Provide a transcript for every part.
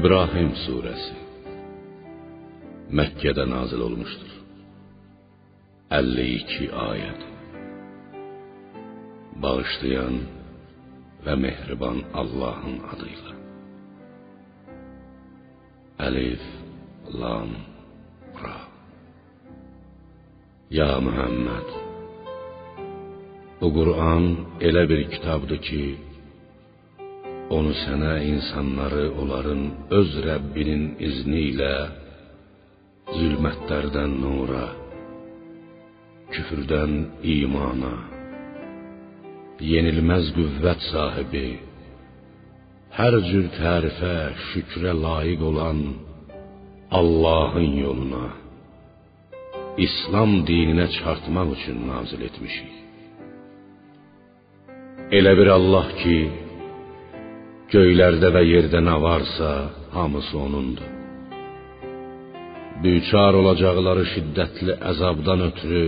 İbrahim suresi Məkkədə nazil olmuşdur. 52 ayət. Bağışlayan və mehriban Allahın adıyla. Əlif, Lam, Ra. Ya Muhammed, bu Quran elə bir kitabdır ki, onu sənə insanları onların öz Rəbbinin izni ilə zülmətlərdən nura, küfrdən imana, yenilməz qüvvət sahibi, hər cür tərifə, şükrə layiq olan Allahın yoluna, İslam dininə çarpmaq üçün nazil etmişik. Elə bir Allah ki, göylərdə və yerdə nə varsa, hamısı onundur. Düçar olacaqları şiddətli əzabdan ötürü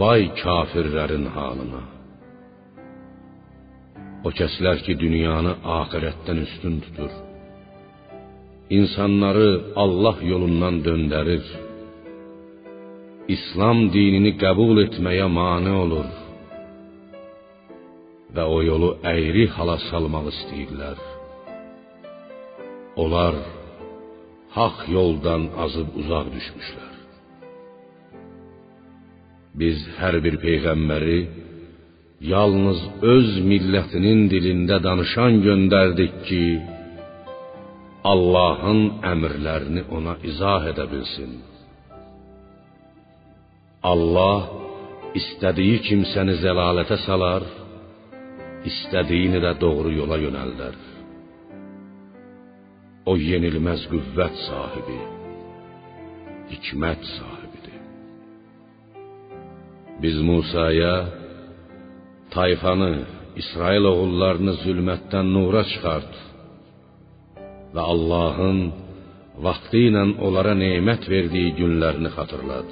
vay kafirlərin halına. O kəslər ki, dünyanı axirətdən üstün tutur. İnsanları Allah yolundan döndərir. İslam dinini qəbul etməyə mane olur və o yolu əyri hala salmaq istəyirlər. Onlar haqq yoldan azıb uzaq düşmüşlər. Biz hər bir peyğəmbəri yalnız öz millətinin dilində danışan göndərdik ki, Allahın əmrlərini ona izah edə bilsin. Allah istədiyi kimsəni zəlalətə salar, istədiyini də doğru yola yönəldər. O yenilməz qüvvət sahibi, hikmət sahibidir. Biz Musaya tayfanı, İsrail oğullarını zülmətdən nura çıxart və Allahın vaxtı ilə onlara nemət verdiyi günlərini xatırlat.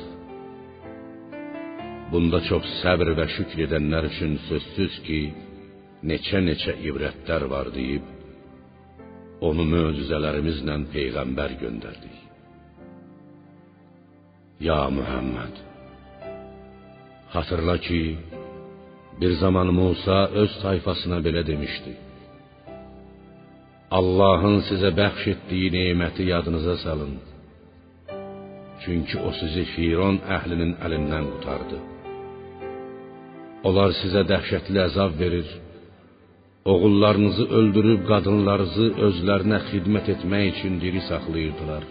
Bunda çox səbr və şükr edənlər üçün sözsüz ki, neçə-neçə ibrətlər var deyib onu möcüzələrimizlə peyğəmbər göndərdik. Ya Muhammed, xatırla ki, bir zaman Musa öz tayfasına belə demişdi: Allahın sizə bəxş etdiyi neməti yadınıza salın. Çünki o sizi Firon əhlinin əlindən qurtardı. Onlar sizə dəhşətli əzab verir Oğullarınızı öldürüb qadınlarınızı özlərinə xidmət etmək üçün diri saxlayırdılar.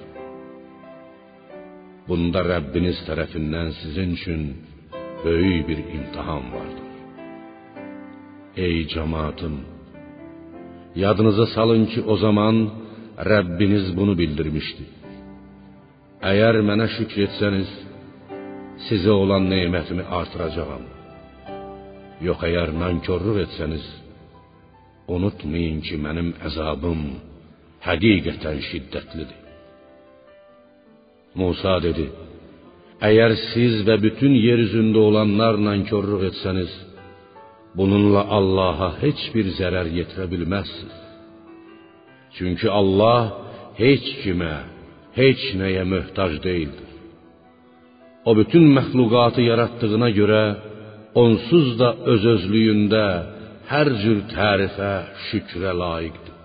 Bunda Rəbbiniz tərəfindən sizin üçün böyük bir imtahan vardır. Ey cemaatım, yadınıza salın ki, o zaman Rəbbiniz bunu bildirmişdi. Əgər mənə şükr etsəniz, sizə olan nemətimi artıracağam. Yox əgər nankorluq etsəniz, Unutmayın ki, mənim əzabım həqiqətən şiddətlidir. Musa dedi: Əgər siz və bütün yer üzündə olanlar nankorluq etsəniz, bununla Allaha heç bir zərər yetirə bilməzsiniz. Çünki Allah heç kimə, heç nəyə möhtac deyildir. O bütün məxluqatı yaratdığına görə onsuz da öz özlüyündə hər cür tərifə, şükrə layiqdir.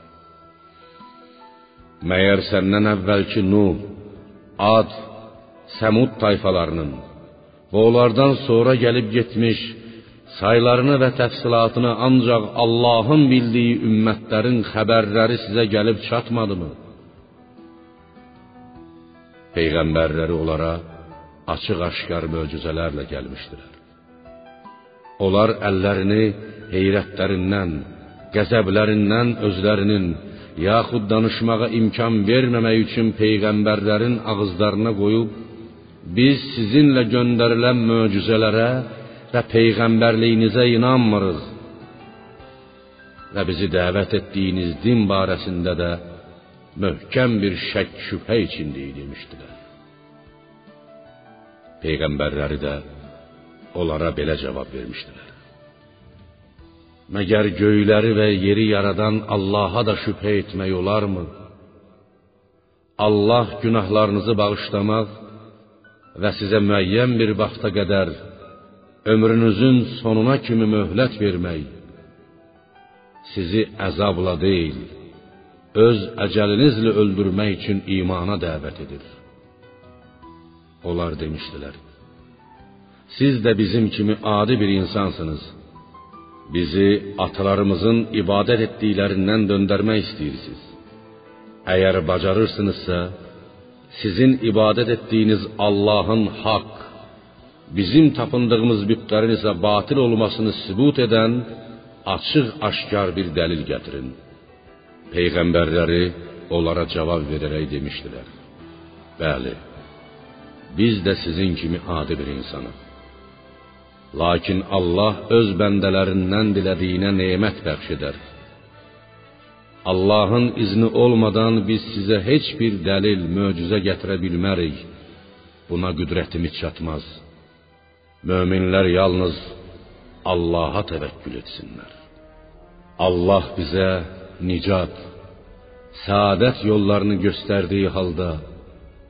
Məyər səndən əvvəlki Nuh, Ad, Səmud tayfalarının və onlardan sonra gəlib getmiş saylarını və təfsilatını ancaq Allahın bildiyi ümmətlərin xəbərləri sizə gəlib çatmadımı? Peyğəmbərləri onlara açıq-aşkar möcüzələrlə gəlmişdilər. Onlar əllərini heyrətlərindən, qəzəblərindən özlərinin yaxud danışmağa imkan verməmək üçün peyğəmbərlərin ağızlarına qoyub biz sizinlə göndərilən möcüzələrə və peyğəmbərliyinizə inanmırıq və bizi dəvət etdiyiniz din barəsində də möhkəm bir şək şübhə içində demişdilər. Peyğəmbərləri də onlara belə cavab vermişdilər. Məgər göyləri və yeri yaradan Allaha da şübhə etmək olarmı? Allah günahlarınızı bağışlamaq və sizə müəyyən bir vaxta qədər ömrünüzün sonuna kimi möhlət vermək sizi əzabla deyil, öz əcəlinizlə öldürmək üçün imana dəvət edir. Onlar demişdilər: Siz də bizim kimi adi bir insansınız. Bizi atalarımızın ibadət etdiklərindən döndərmək istəyirsiniz. Əgər bacarırsınızsa, sizin ibadət etdiyiniz Allahın haqq, bizim tapındığımız bütlərin isə batil olmasını sübut edən açıq-aşkar bir dəlil gətirin. Peyğəmbərləri onlara cavab verərək demişdilər: Bəli, biz də sizin kimi adi bir insanıq. Lakin Allah öz bəndələrindən dilədiyinə nemət bəxş edər. Allahın izni olmadan biz sizə heç bir dəlil, möcüzə gətirə bilmərik. Buna qüdrətimiz çatmaz. Möminlər yalnız Allaha təvəkkül etsinlər. Allah bizə nicat, səadət yollarını göstərdiyi halda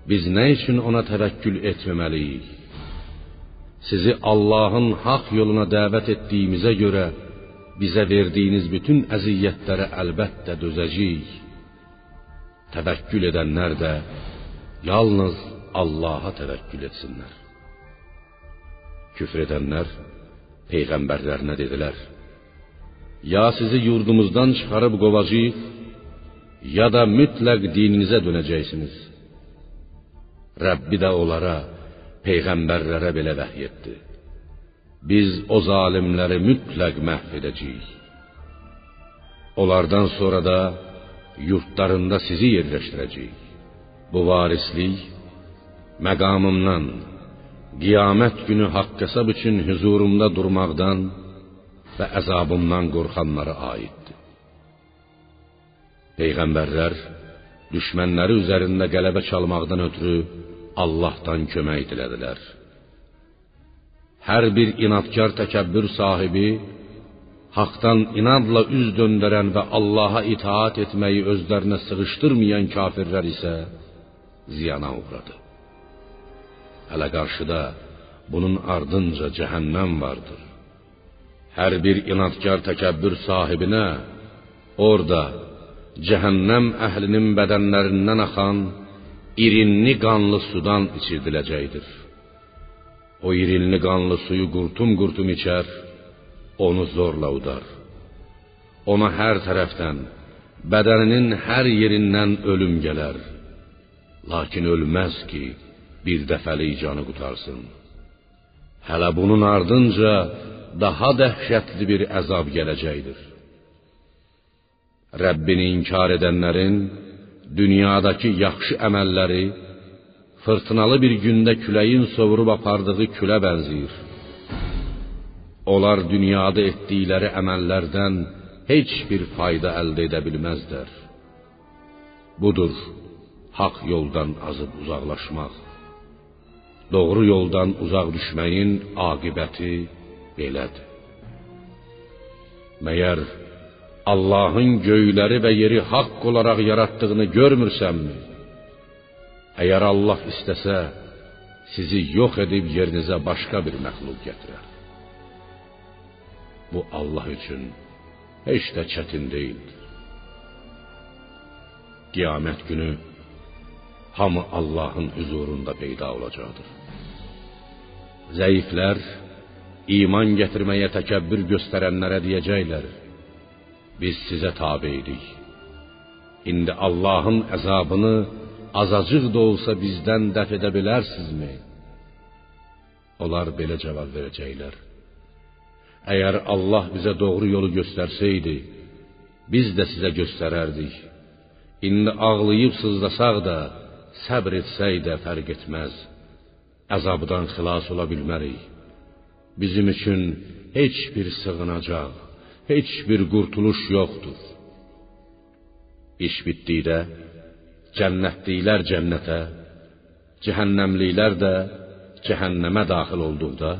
biz nə üçün ona təvəkkül etməməliyik? Sizi Allahın haqq yoluna dəvət etdiyimizə görə bizə verdiyiniz bütün əziyyətlərə əlbəttə dözəcəyik. Təvəkkül edənlər də yalnız Allaha təvəkkül etsinlər. Küfr edənlər peyğəmbərlərinə dedilər: Ya sizi yurdumuzdan çıxarıb qovacağıq, ya da mütləq dininizə dönəcəksiniz. Rəbbi də onlara, peyğəmbərlərə belə vəhy etdi. Biz o zalimləri mütləq məhv edəcəyik. Onlardan sonra da yurtlarında sizi yerləşdirəcəyik. Bu varislik məqamımdan, qiyamət günü haqq hesab üçün huzurumda durmaqdan və əzabımdan qorxanlara aiddir. Peyğəmbərlər düşmənləri üzərində qələbə çalmaqdan ötürü Allahdan kömək dilədilər. Hər bir inadkar təkəbbür sahibi haqdan inadla üz döndərən və Allaha itaat etməyi özlərinə sığışdırmayan kafirlər isə ziyana uğradı. Hələ qarşıda bunun ardınca cəhənnəm vardır. Hər bir inadkar təkəbbür sahibinə orada cəhənnəm əhlinin bədənlərindən axan irinli qanlı sudan içirdiləcəkdir. O irinli qanlı suyu qurtum-qurtum içər, onu zorla udar. Ona hər tərəfdən, bədəninin hər yerindən ölüm gələr. Lakin ölməz ki, bir dəfəlik canı qutarsın. Hələ bunun ardınca daha dəhşətli bir əzab gələcəkdir. Rəbbini inkar edənlərin dünyadakı yaxşı əməlləri fırtınalı bir gündə küləyin sovurub apardığı külə bənzəyir. Onlar dünyada etdikləri əməllərdən heç bir fayda əldə edə bilməzlər. Budur haqq yoldan azıb uzaqlaşmaq. Doğru yoldan uzaq düşməyin aqibəti belədir. Məyər Allahın göyləri və yeri haqq olaraq yaratdığını görmürsənmi? Əgər Allah istəsə, sizi yox edib yerinizə başqa bir məxluq gətirər. Bu Allah üçün heç də çətin deyildir. Qiyamət günü hamı Allahın huzurunda peyda olacaqdır. Zəiflər iman gətirməyə təkəbbür göstərənlərə deyəcəklər: Biz sizə tabeydik. İndi Allahın əzabını azacıq da olsa bizdən dəf edə bilərsinizmi? Onlar belə cavab verəcəklər: Əgər Allah bizə doğru yolu göstərsəydi, biz də sizə göstərərdik. İndi ağlayıb sızlasaq da, səbr etsək də fərq etməz. Əzabdan xilas ola bilmərik. Bizim üçün heç bir sığınacaq, heç bir qurtuluş yoxdur. İş bitdikdə cənnətliklər cənnətə, cəhənnəmliklər də cəhənnəmə daxil olduqda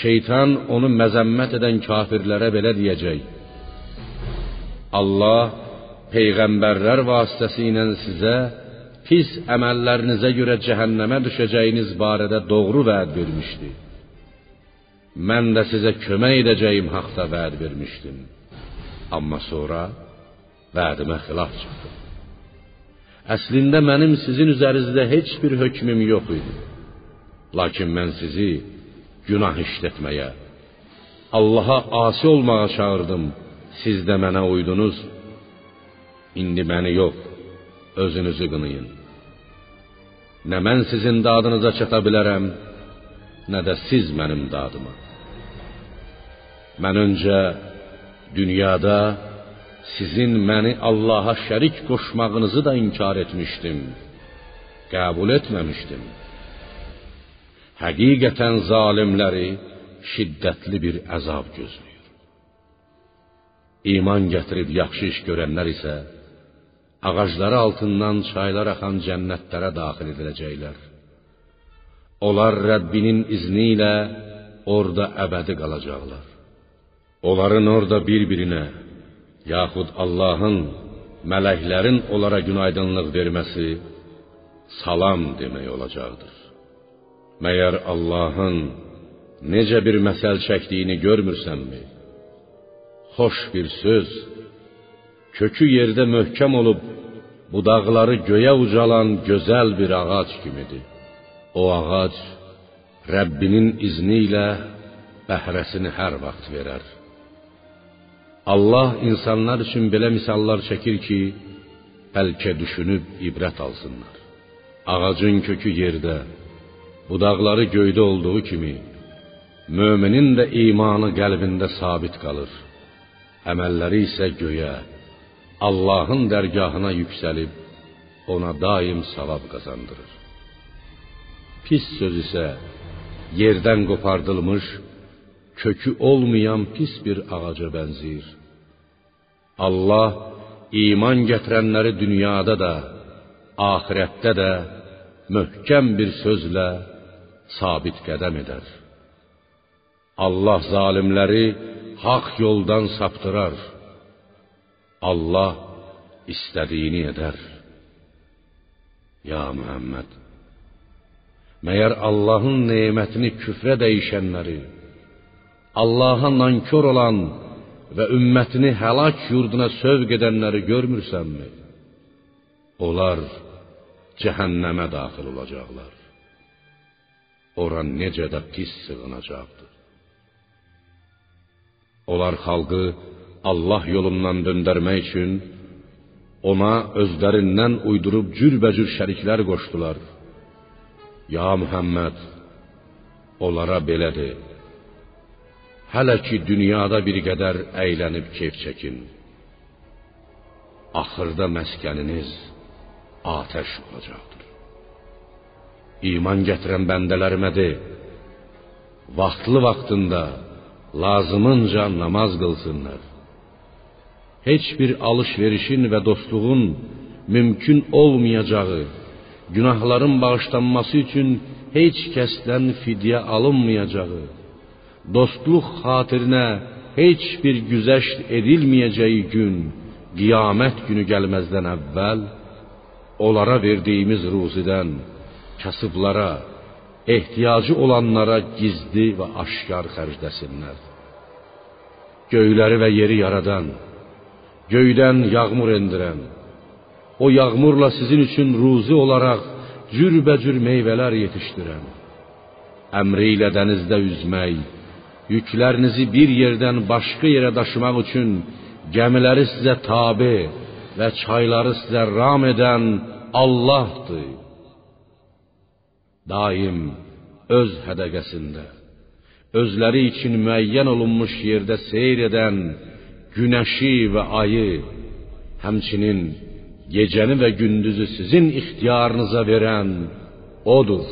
şeytan onu məzəmmət edən kafirlərə belə deyəcək: Allah peyğəmbərlər vasitəsilə sizə pis əməllərinizə görə cəhənnəmə düşəcəyiniz barədə doğru vəd vermişdi. Mən də sizə kömək edəcəyim haqda vəd vermişdim. Amma sonra vədimə xilaf çıxdı. Əslində mənim sizin üzərinizdə heç bir hökmüm yox idi. Lakin mən sizi günah işlətməyə, Allaha asi olmağa çağırdım. Siz də mənə uydunuz. İndi məni yox, özünüzü qınayın. Nə mən sizin dadınıza çata bilərəm, nə də siz mənim dadıma. Mən öncə dünyada sizin məni Allaha şərik qoşmağınızı da inkar etmişdim. Qəbul etməmişdim. Həqiqətən zalimləri şiddətli bir əzab gözləyir. İman gətirib yaxşı iş görənlər isə ağacları altından çaylar axan cənnətlərə daxil ediləcəklər. Onlar Rəbbinin izni ilə orada əbədi qalacaqlar. Onların orada bir-birinə yaxud Allahın, mələklərin onlara günaydınlıq verməsi salam demək olacaqdır. Məyər Allahın necə bir məsəl çəkdiyini görmürsənmi? Xoş bir söz, kökü yerdə möhkəm olub budaqları göyə ucalan gözəl bir ağac kimidir. O ağac Rəbbinin izni ilə bəhrəsini hər vaxt verər. Allah insanlar üçün belə misallar çəkir ki, bəlkə düşünüb ibrət alsınlar. Ağacın kökü yerdə, budaqları göydə olduğu kimi, möminin də imanı qəlbində sabit qalır. Əməlləri isə göyə, Allahın dərgahına yüksəlib ona daim savab qazandırır. Pis söz isə yerdən qopardılmış, kökü olmayan pis bir ağaca bənzəyir. Allah iman gətirənləri dünyada da, axirətdə də möhkəm bir sözlə sabit qədəm edər. Allah zalimləri haqq yoldan saptırar. Allah istədiyini edər. Ya Muhammed, məyər Allahın nemətini küfrə dəyişənləri, Allaha nankor olan və ümmətini həlak yurduna sövq edənləri görmürsənmi? Onlar cəhənnəmə daxil olacaqlar. Ora necə də pis sığınacaqdır. Onlar xalqı Allah yolundan döndərmək üçün ona özlərindən uydurub cürbəcür şəriklər qoşdular. Ya Muhammed, onlara belə de: Hələ ki dünyada bir qədər əylənib keyf çəkin. Axırda məskəniniz atəş olacaqdır. İman gətirən bəndələrimə de: vaxtlı vaxtında lazımınca namaz qılsınlar. Heç bir alış-verişin və dostluğun mümkün olmayacağı, günahların bağışlanması üçün heç kəsdən fidyə alınmayacağı, dostluq xatirinə heç bir güzəşt edilməyəcəyi gün, qiyamət günü gəlməzdən əvvəl onlara verdiyimiz ruzidən kasıblara, ehtiyacı olanlara gizli və aşkar xərcləsinlər. Göyləri və yeri yaradan, göydən yağmur endirən, o yağmurla sizin üçün ruzi olaraq cürbəcür meyvələr yetişdirən, əmri ilə dənizdə üzmək, yüklərinizi bir yerdən başqa yerə daşımaq üçün gəmiləri sizə tabe və çayları sizə ram edən Allahdır. Daim öz hədəqəsində, özləri üçün müəyyən olunmuş yerdə seyr edən günəşi və ayı, həmçinin gecəni və gündüzü sizin ixtiyarınıza verən odur.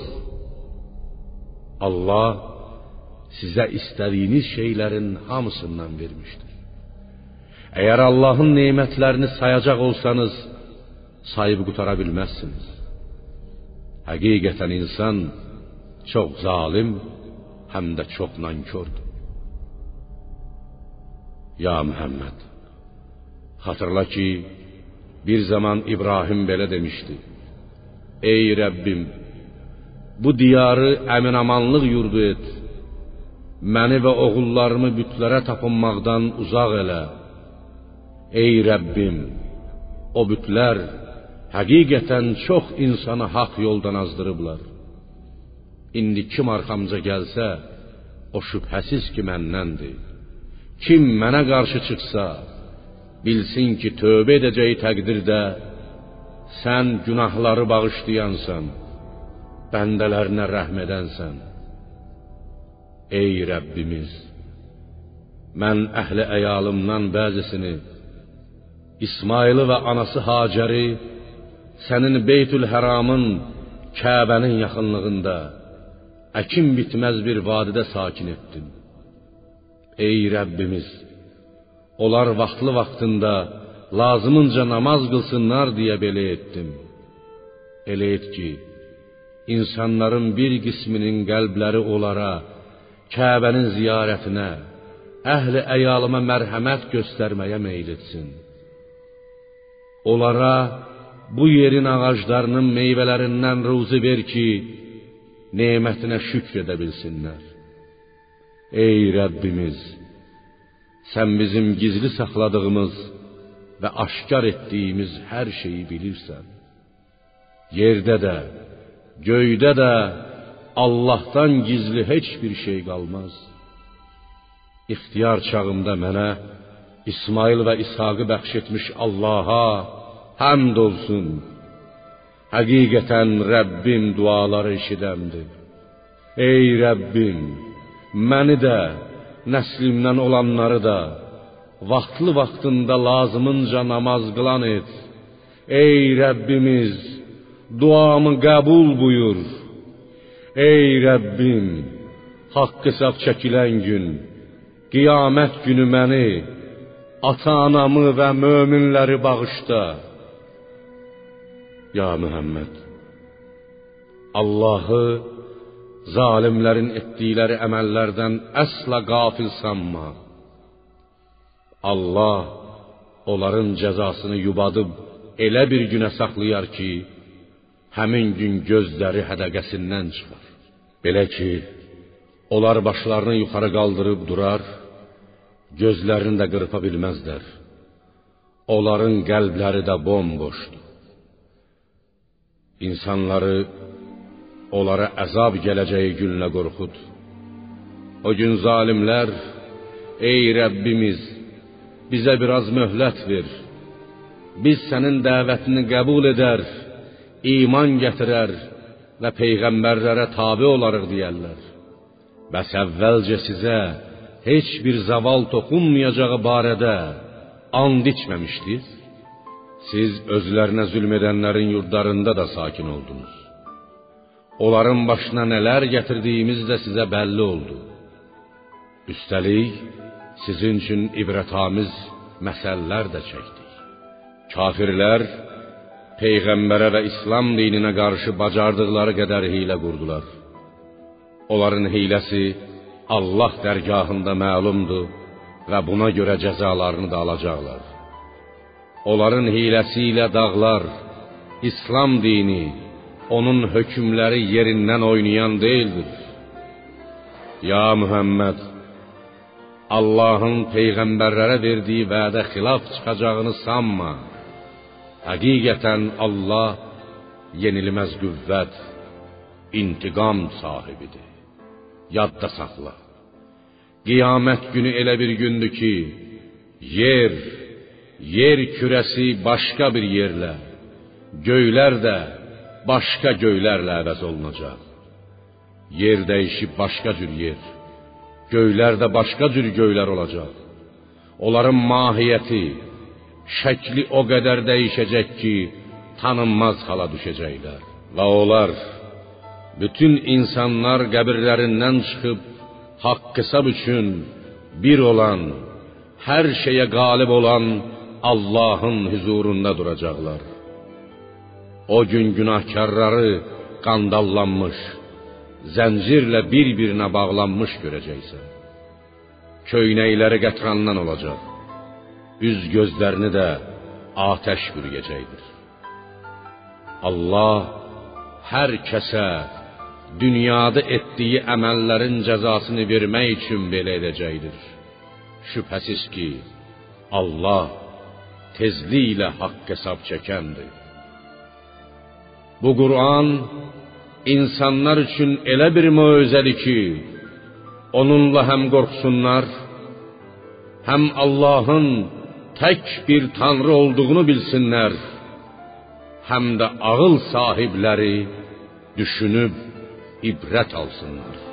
Allah sizə istədiyiniz şeylərin hamısından vermişdir. Əgər Allahın nemətlərini sayacaq olsanız, sayıb qutara bilməzsiniz. Həqiqətən insan çox zalim, həm də çox nankördür. Ya Muhammed, xatırla ki, bir zaman İbrahim belə demişdi: Ey Rəbbim, bu diyarı əminamanlıq yurdu et. Məni və oğullarımı bütlərə tapınmaqdan uzaq elə. Ey Rəbbim, o bütlər həqiqətən çox insanı haqq yoldan azdırıblar. İndi kim arxamca gəlsə, o şübhəsiz ki məndəndir. Kim mənə qarşı çıxsa, bilsin ki, tövbə edəcəyi təqdirdə sən günahları bağışlayansan, bəndələrinə rəhm edənsən. Ey Rəbbimiz, mən əhli əyalımdan bəzisini İsmailı və anası Hacəri sənin Beytül Həramın Kəbənin yaxınlığında əkin bitməz bir vadidə sakin etdin. Ey Rəbbimiz, onlar vaxtlı vaxtında lazımınca namaz qılsınlar deyə belə etdim. Elə et ki, insanların bir qisminin qəlbləri onlara, Kəbənin ziyarətinə, əhli əyalıma mərhəmət göstərməyə meyl etsin. Onlara bu yerin ağaclarının meyvələrindən ruzi ver ki, nemətinə şükr edə bilsinlər. Ey Rəbbimiz, sən bizim gizli saxladığımız və aşkar etdiyimiz hər şeyi bilirsən. Yerdə də, göydə də Allahdan gizli heç bir şey qalmaz. İxtiyar çağımda mənə İsmail və İshaqı bəxş etmiş Allaha həmd olsun. Həqiqətən Rəbbim duaları eşidəndir. Ey Rəbbim, məni də, nəslimdən olanları da vaxtlı vaxtında lazımınca namaz qılan et. Ey Rəbbimiz, duamı qəbul buyur. Ey Rəbbim, haqq hesab çəkilən gün, qiyamət günü məni, ata-anamı və möminləri bağışla. Ya Muhammed, Allahı zalimlərin etdikləri əməllərdən əsla qafil sanma. Allah onların cəzasını yubadıb elə bir günə saxlayar ki, həmin gün gözləri hədəqəsindən çıxar. Belə ki, onlar başlarını yuxarı qaldırıb durar, gözlərini də qırpa bilməzlər. Onların qəlbləri də bomboşdur. İnsanları onlara əzab gələcəyi günlə qorxud. O gün zalimlər, ey Rəbbimiz, bizə biraz möhlət ver. Biz sənin dəvətini qəbul edər, iman gətirər və peyğəmbərlərə tabe olarıq deyərlər. Bəs əvvəlcə sizə heç bir zaval toxunmayacağı barədə and içməmişdiniz? Siz özlərinə zülm edənlərin yurdlarında da sakin oldunuz. Onların başına nələr gətirdiyimiz də sizə bəlli oldu. Üstəlik, sizin üçün ibrətamiz məsələlər də çəkdik. Kafirlər peyğəmbərə və İslam dininə qarşı bacardıqları qədər hiylə qurdular. Onların hiyləsi Allah dərgahında məlumdur və buna görə cəzalarını da alacaqlar. Onların hiləsi ilə dağlar, İslam dini, onun hökmləri yerindən oynayan deyildir. Ya Muhammed, Allahın peyğəmbərlərə verdiyi vədə xilaf çıxacağını sanma. Həqiqətən Allah yenilməz qüvvət, intiqam sahibidir. Yadda saxla. Qiyamət günü elə bir gündür ki, yer, yer kürəsi başqa bir yerlə, göylər də başqa göylərlə əvəz olunacaq. Yer dəyişib başqa cür yer, göylər də başqa cür göylər olacaq. Onların mahiyyəti, şəkli o qədər dəyişəcək ki, tanınmaz hala düşəcəklər. Və onlar bütün insanlar qəbirlərindən çıxıb haqq hesab üçün bir olan, hər şeyə qalib olan Allahın huzurunda duracaqlar. O gün günahkarları qandallanmış, zəncirlə bir-birinə bağlanmış görəcəksən. Köynəkləri qətrandan olacaq. Üz gözlərini də atəş bürüyəcəkdir. Allah hər kəsə dünyada etdiyi əməllərin cəzasını vermək üçün belə edəcəkdir. Şübhəsiz ki, Allah tezliklə haqq hesab çəkəndir. Bu Quran insanlar üçün elə bir möcüzədir ki, onunla həm qorxsunlar, həm Allahın tək bir tanrı olduğunu bilsinlər, həm də ağıl sahibləri düşünüb ibrət alsınlar.